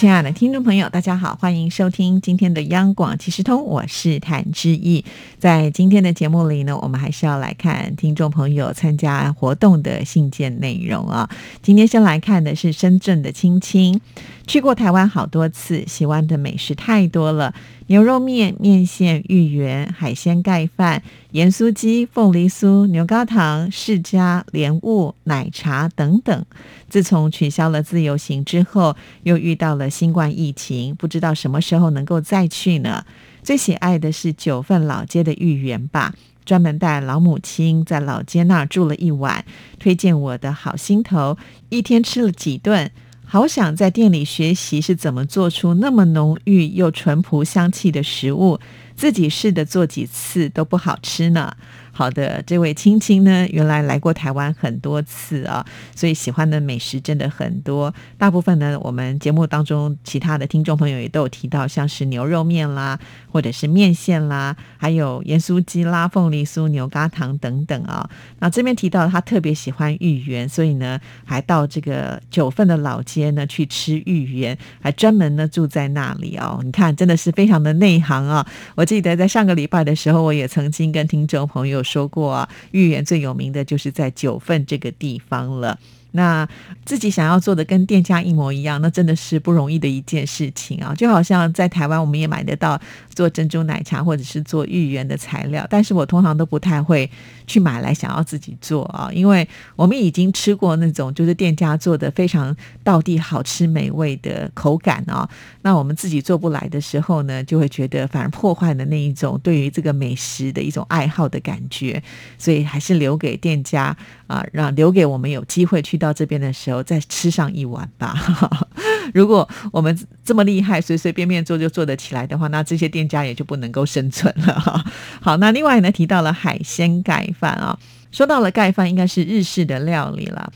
亲爱的听众朋友，大家好，欢迎收听今天的央广即时通，我是谭志毅。在今天的节目里呢，我们还是要来看听众朋友参加活动的信件内容啊。今天先来看的是深圳的青青，去过台湾好多次，喜欢的美食太多了。牛肉面、面线、芋圆、海鲜盖饭、盐酥鸡、凤梨酥、牛高糖、世家、莲雾、奶茶等等。自从取消了自由行之后，又遇到了新冠疫情，不知道什么时候能够再去呢？最喜爱的是九份老街的芋圆吧，专门带老母亲在老街那儿住了一晚，推荐我的好心头，一天吃了几顿。好想在店里学习是怎么做出那么浓郁又淳朴香气的食物，自己试的做几次都不好吃呢。好的，这位青青呢，原来来过台湾很多次啊，所以喜欢的美食真的很多。大部分呢，我们节目当中其他的听众朋友也都有提到，像是牛肉面啦，或者是面线啦，还有盐酥鸡啦、凤梨酥、牛轧糖等等啊。那这边提到他特别喜欢芋圆，所以呢，还到这个九份的老街呢去吃芋圆，还专门呢住在那里哦。你看，真的是非常的内行啊！我记得在上个礼拜的时候，我也曾经跟听众朋友。说过啊，豫园最有名的就是在九份这个地方了。那自己想要做的跟店家一模一样，那真的是不容易的一件事情啊！就好像在台湾，我们也买得到做珍珠奶茶或者是做芋圆的材料，但是我通常都不太会去买来想要自己做啊，因为我们已经吃过那种就是店家做的非常到地好吃美味的口感啊，那我们自己做不来的时候呢，就会觉得反而破坏了那一种对于这个美食的一种爱好的感觉，所以还是留给店家啊，让留给我们有机会去。到这边的时候再吃上一碗吧。如果我们这么厉害，随随便便做就做得起来的话，那这些店家也就不能够生存了。好，那另外呢，提到了海鲜盖饭啊，说到了盖饭，应该是日式的料理了。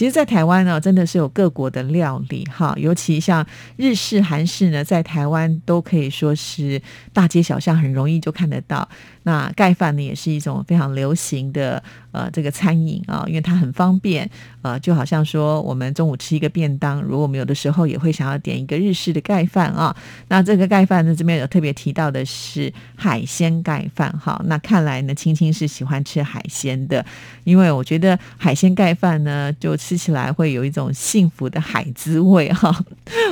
其实，在台湾呢，真的是有各国的料理哈，尤其像日式、韩式呢，在台湾都可以说是大街小巷很容易就看得到。那盖饭呢，也是一种非常流行的呃这个餐饮啊，因为它很方便，呃，就好像说我们中午吃一个便当，如果我们有的时候也会想要点一个日式的盖饭啊。那这个盖饭呢，这边有特别提到的是海鲜盖饭哈。那看来呢，青青是喜欢吃海鲜的，因为我觉得海鲜盖饭呢，就吃起来会有一种幸福的海滋味哈。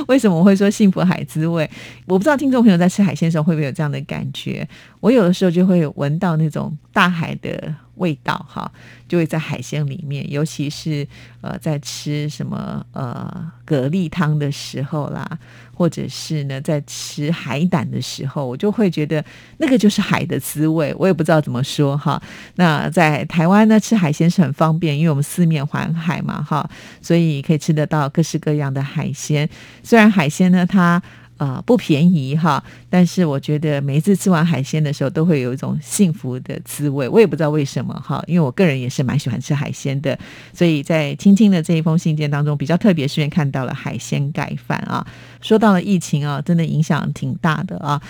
为什么我会说幸福海滋味？我不知道听众朋友在吃海鲜的时候会不会有这样的感觉。我有的时候就会闻到那种大海的味道，哈，就会在海鲜里面，尤其是呃在吃什么呃蛤蜊汤的时候啦，或者是呢在吃海胆的时候，我就会觉得那个就是海的滋味。我也不知道怎么说哈。那在台湾呢，吃海鲜是很方便，因为我们四面环海嘛，哈，所以可以吃得到各式各样的海鲜。虽然海鲜呢，它啊，不便宜哈，但是我觉得每一次吃完海鲜的时候，都会有一种幸福的滋味。我也不知道为什么哈，因为我个人也是蛮喜欢吃海鲜的，所以在青青的这一封信件当中，比较特别是看到了海鲜盖饭啊。说到了疫情啊，真的影响挺大的啊。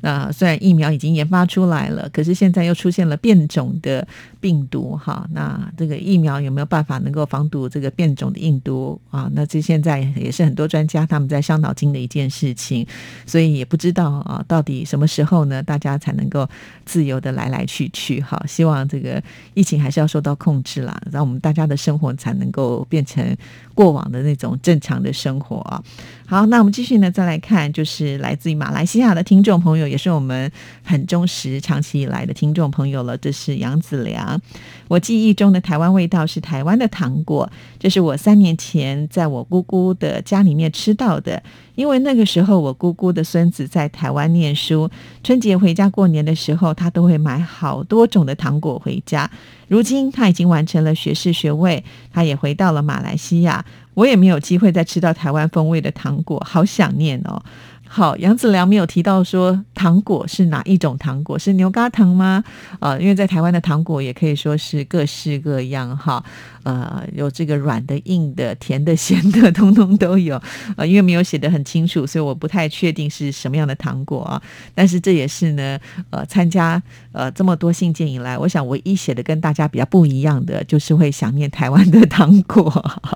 那虽然疫苗已经研发出来了，可是现在又出现了变种的病毒哈。那这个疫苗有没有办法能够防堵这个变种的病毒啊？那这现在也是很多专家他们在伤脑筋的一件事情，所以也不知道啊，到底什么时候呢，大家才能够自由的来来去去哈？希望这个疫情还是要受到控制啦，让我们大家的生活才能够变成过往的那种正常的生活啊。好，那我们继续呢，再来看，就是来自于马来西亚的听众朋友，也是我们很忠实、长期以来的听众朋友了。这是杨子良。我记忆中的台湾味道是台湾的糖果，这是我三年前在我姑姑的家里面吃到的。因为那个时候我姑姑的孙子在台湾念书，春节回家过年的时候，他都会买好多种的糖果回家。如今他已经完成了学士学位，他也回到了马来西亚。我也没有机会再吃到台湾风味的糖果，好想念哦。好，杨子良没有提到说糖果是哪一种糖果，是牛轧糖吗？啊，因为在台湾的糖果也可以说是各式各样哈，呃，有这个软的、硬的、甜的、咸的，通通都有。呃，因为没有写的很清楚，所以我不太确定是什么样的糖果啊。但是这也是呢，呃，参加呃这么多信件以来，我想唯一写的跟大家比较不一样的，就是会想念台湾的糖果。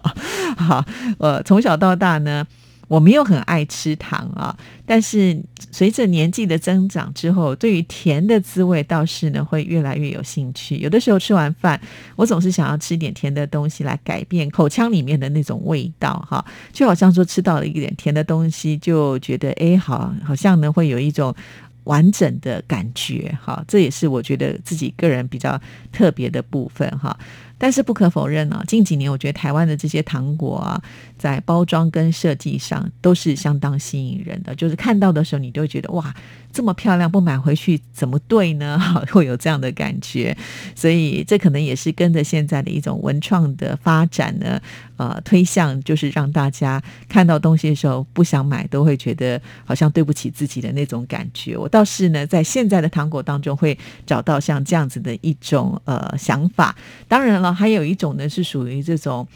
好，呃，从小到大呢。我没有很爱吃糖啊，但是随着年纪的增长之后，对于甜的滋味倒是呢会越来越有兴趣。有的时候吃完饭，我总是想要吃一点甜的东西来改变口腔里面的那种味道哈，就好像说吃到了一点甜的东西，就觉得哎，好，好像呢会有一种完整的感觉哈。这也是我觉得自己个人比较特别的部分哈。但是不可否认呢，近几年我觉得台湾的这些糖果啊，在包装跟设计上都是相当吸引人的。就是看到的时候，你都会觉得哇，这么漂亮，不买回去怎么对呢？会有这样的感觉。所以这可能也是跟着现在的一种文创的发展呢，呃，推向就是让大家看到东西的时候不想买，都会觉得好像对不起自己的那种感觉。我倒是呢，在现在的糖果当中会找到像这样子的一种呃想法。当然了。还有一种呢，是属于这种。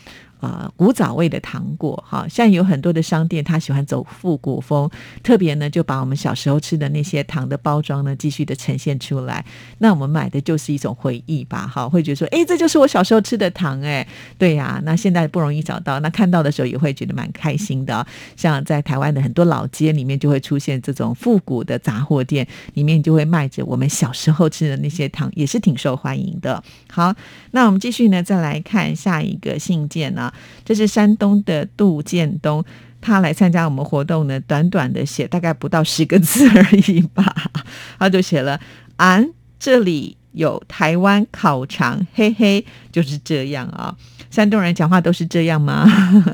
呃，古早味的糖果，哈，像有很多的商店，他喜欢走复古风，特别呢，就把我们小时候吃的那些糖的包装呢，继续的呈现出来。那我们买的就是一种回忆吧，哈，会觉得说，哎，这就是我小时候吃的糖，哎，对呀。那现在不容易找到，那看到的时候也会觉得蛮开心的。像在台湾的很多老街里面，就会出现这种复古的杂货店，里面就会卖着我们小时候吃的那些糖，也是挺受欢迎的。好，那我们继续呢，再来看下一个信件呢。这是山东的杜建东，他来参加我们活动呢，短短的写大概不到十个字而已吧，他就写了“俺这里有台湾烤肠，嘿嘿”，就是这样啊。山东人讲话都是这样吗？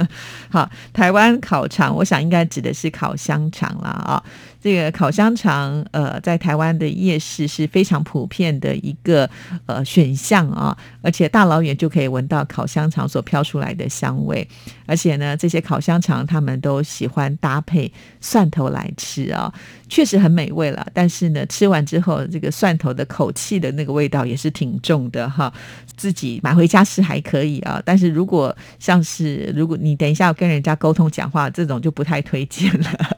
好，台湾烤肠，我想应该指的是烤香肠了啊。这个烤香肠，呃，在台湾的夜市是非常普遍的一个呃选项啊，而且大老远就可以闻到烤香肠所飘出来的香味，而且呢，这些烤香肠他们都喜欢搭配蒜头来吃啊，确实很美味了。但是呢，吃完之后，这个蒜头的口气的那个味道也是挺重的哈。自己买回家吃还可以啊，但是如果像是如果你等一下要跟人家沟通讲话，这种就不太推荐了。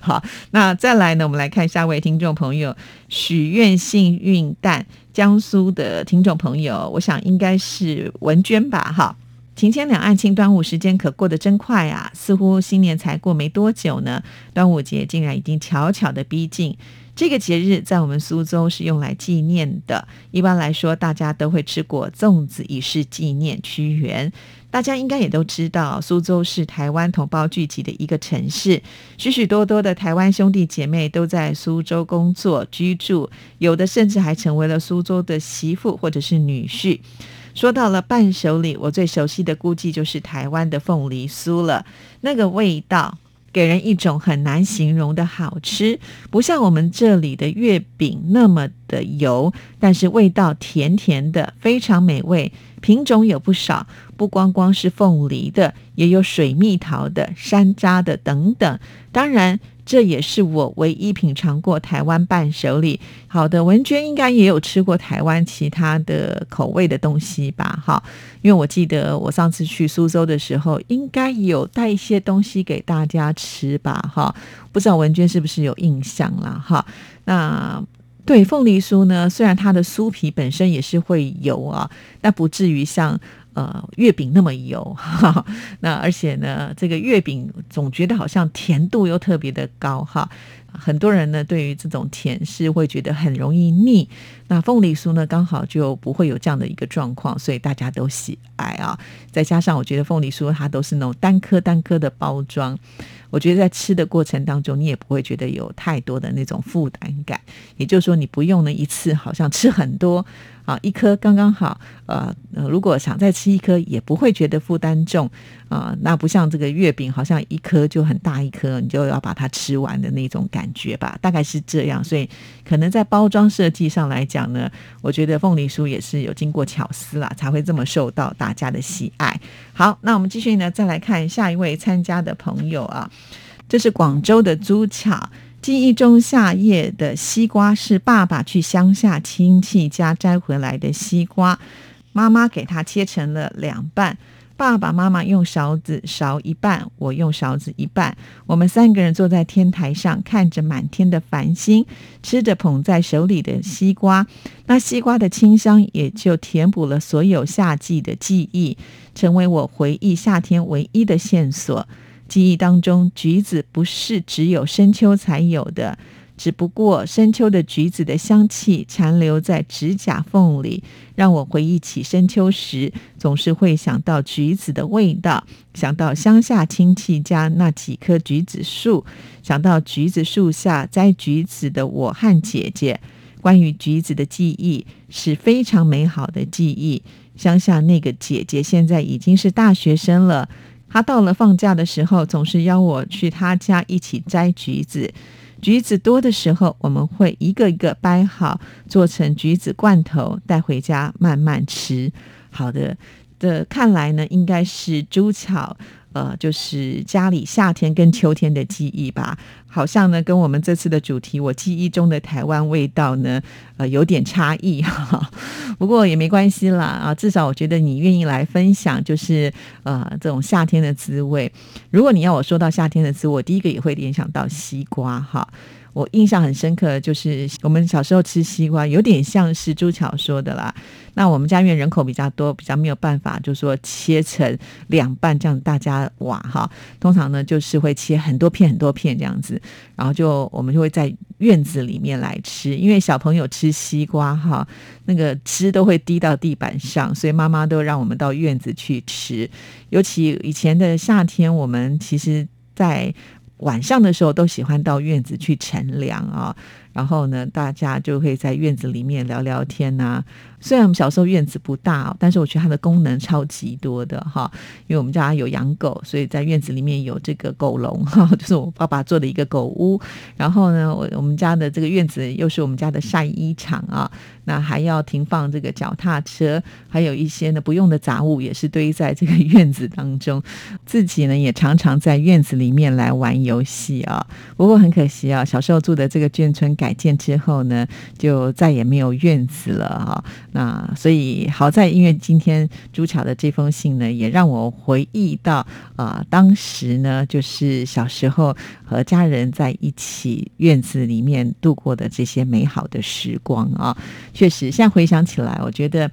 好，那再来呢？我们来看下位听众朋友许愿幸运蛋，江苏的听众朋友，我想应该是文娟吧？哈，庭前两岸庆端午时间可过得真快啊！似乎新年才过没多久呢，端午节竟然已经悄悄的逼近。这个节日在我们苏州是用来纪念的。一般来说，大家都会吃果粽子以示纪念屈原。大家应该也都知道，苏州是台湾同胞聚集的一个城市，许许多多的台湾兄弟姐妹都在苏州工作居住，有的甚至还成为了苏州的媳妇或者是女婿。说到了伴手礼，我最熟悉的估计就是台湾的凤梨酥了，那个味道。给人一种很难形容的好吃，不像我们这里的月饼那么的油，但是味道甜甜的，非常美味。品种有不少，不光光是凤梨的，也有水蜜桃的、山楂的等等。当然。这也是我唯一品尝过台湾伴手礼。好的，文娟应该也有吃过台湾其他的口味的东西吧？哈，因为我记得我上次去苏州的时候，应该有带一些东西给大家吃吧？哈，不知道文娟是不是有印象了？哈，那对凤梨酥呢？虽然它的酥皮本身也是会油啊，但不至于像。呃，月饼那么油，那而且呢，这个月饼总觉得好像甜度又特别的高哈。很多人呢，对于这种甜是会觉得很容易腻。那凤梨酥呢，刚好就不会有这样的一个状况，所以大家都喜爱啊。再加上我觉得凤梨酥它都是那种单颗单颗的包装，我觉得在吃的过程当中，你也不会觉得有太多的那种负担感。也就是说，你不用呢一次好像吃很多。啊，一颗刚刚好，呃，如果想再吃一颗，也不会觉得负担重啊。那不像这个月饼，好像一颗就很大一颗，你就要把它吃完的那种感觉吧，大概是这样。所以，可能在包装设计上来讲呢，我觉得凤梨酥也是有经过巧思啦，才会这么受到大家的喜爱。好，那我们继续呢，再来看下一位参加的朋友啊。这是广州的朱巧。记忆中夏夜的西瓜是爸爸去乡下亲戚家摘回来的西瓜，妈妈给他切成了两半。爸爸妈妈用勺子勺一半，我用勺子一半。我们三个人坐在天台上，看着满天的繁星，吃着捧在手里的西瓜。那西瓜的清香也就填补了所有夏季的记忆，成为我回忆夏天唯一的线索。记忆当中，橘子不是只有深秋才有的。只不过深秋的橘子的香气残留在指甲缝里，让我回忆起深秋时，总是会想到橘子的味道，想到乡下亲戚家那几棵橘子树，想到橘子树下摘橘子的我和姐姐。关于橘子的记忆是非常美好的记忆。乡下那个姐姐现在已经是大学生了，她到了放假的时候，总是邀我去她家一起摘橘子。橘子多的时候，我们会一个一个掰好，做成橘子罐头，带回家慢慢吃。好的，的看来呢，应该是朱巧。呃，就是家里夏天跟秋天的记忆吧，好像呢跟我们这次的主题，我记忆中的台湾味道呢，呃，有点差异哈。不过也没关系啦，啊，至少我觉得你愿意来分享，就是呃这种夏天的滋味。如果你要我说到夏天的滋味，我第一个也会联想到西瓜哈。我印象很深刻，就是我们小时候吃西瓜，有点像是朱巧说的啦。那我们家因为人口比较多，比较没有办法，就说切成两半这样大家挖哈。通常呢，就是会切很多片很多片这样子，然后就我们就会在院子里面来吃。因为小朋友吃西瓜哈，那个汁都会滴到地板上，所以妈妈都让我们到院子去吃。尤其以前的夏天，我们其实在。晚上的时候都喜欢到院子去乘凉啊，然后呢，大家就可以在院子里面聊聊天呐。虽然我们小时候院子不大，但是我觉得它的功能超级多的哈。因为我们家有养狗，所以在院子里面有这个狗笼哈，就是我爸爸做的一个狗屋。然后呢，我我们家的这个院子又是我们家的晒衣场啊，那还要停放这个脚踏车，还有一些呢不用的杂物也是堆在这个院子当中。自己呢也常常在院子里面来玩游戏啊。不过很可惜啊，小时候住的这个眷村改改建之后呢，就再也没有院子了哈。那所以好在，因为今天朱巧的这封信呢，也让我回忆到啊，当时呢，就是小时候和家人在一起院子里面度过的这些美好的时光啊。确实，现在回想起来，我觉得。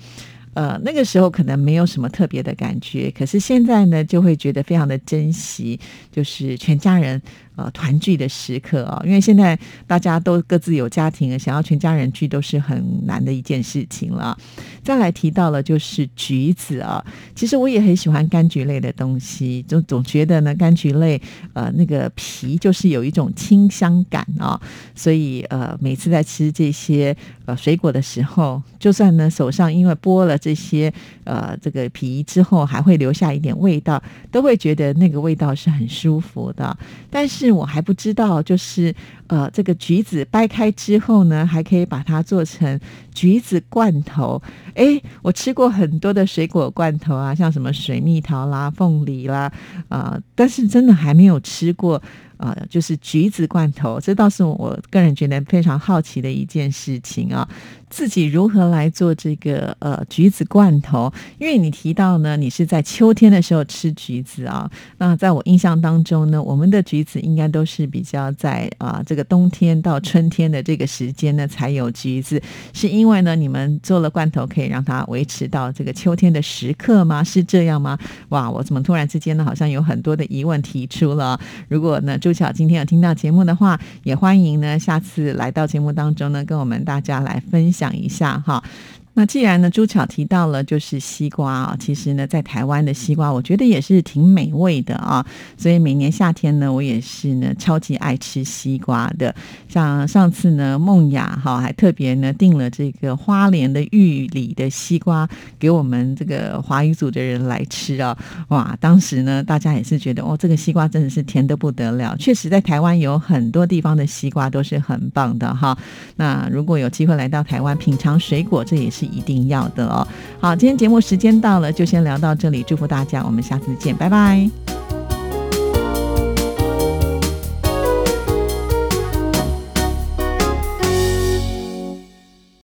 呃，那个时候可能没有什么特别的感觉，可是现在呢，就会觉得非常的珍惜，就是全家人呃团聚的时刻啊。因为现在大家都各自有家庭，想要全家人聚都是很难的一件事情了。再来提到了就是橘子啊，其实我也很喜欢柑橘类的东西，就总觉得呢柑橘类呃那个皮就是有一种清香感啊，所以呃每次在吃这些呃水果的时候，就算呢手上因为剥了。这些呃，这个皮之后还会留下一点味道，都会觉得那个味道是很舒服的。但是我还不知道，就是呃，这个橘子掰开之后呢，还可以把它做成橘子罐头。哎，我吃过很多的水果罐头啊，像什么水蜜桃啦、凤梨啦啊，但是真的还没有吃过。啊，就是橘子罐头，这倒是我个人觉得非常好奇的一件事情啊。自己如何来做这个呃橘子罐头？因为你提到呢，你是在秋天的时候吃橘子啊。那在我印象当中呢，我们的橘子应该都是比较在啊这个冬天到春天的这个时间呢才有橘子，是因另外呢你们做了罐头可以让它维持到这个秋天的时刻吗？是这样吗？哇，我怎么突然之间呢好像有很多的疑问提出了？如果呢？朱巧今天有听到节目的话，也欢迎呢，下次来到节目当中呢，跟我们大家来分享一下哈。那既然呢，朱巧提到了就是西瓜啊，其实呢，在台湾的西瓜，我觉得也是挺美味的啊。所以每年夏天呢，我也是呢超级爱吃西瓜的。像上次呢，梦雅哈还特别呢订了这个花莲的玉里的西瓜给我们这个华语组的人来吃啊。哇，当时呢，大家也是觉得哦，这个西瓜真的是甜的不得了。确实，在台湾有很多地方的西瓜都是很棒的哈。那如果有机会来到台湾品尝水果，这也是。一定要的哦。好，今天节目时间到了，就先聊到这里。祝福大家，我们下次见，拜拜。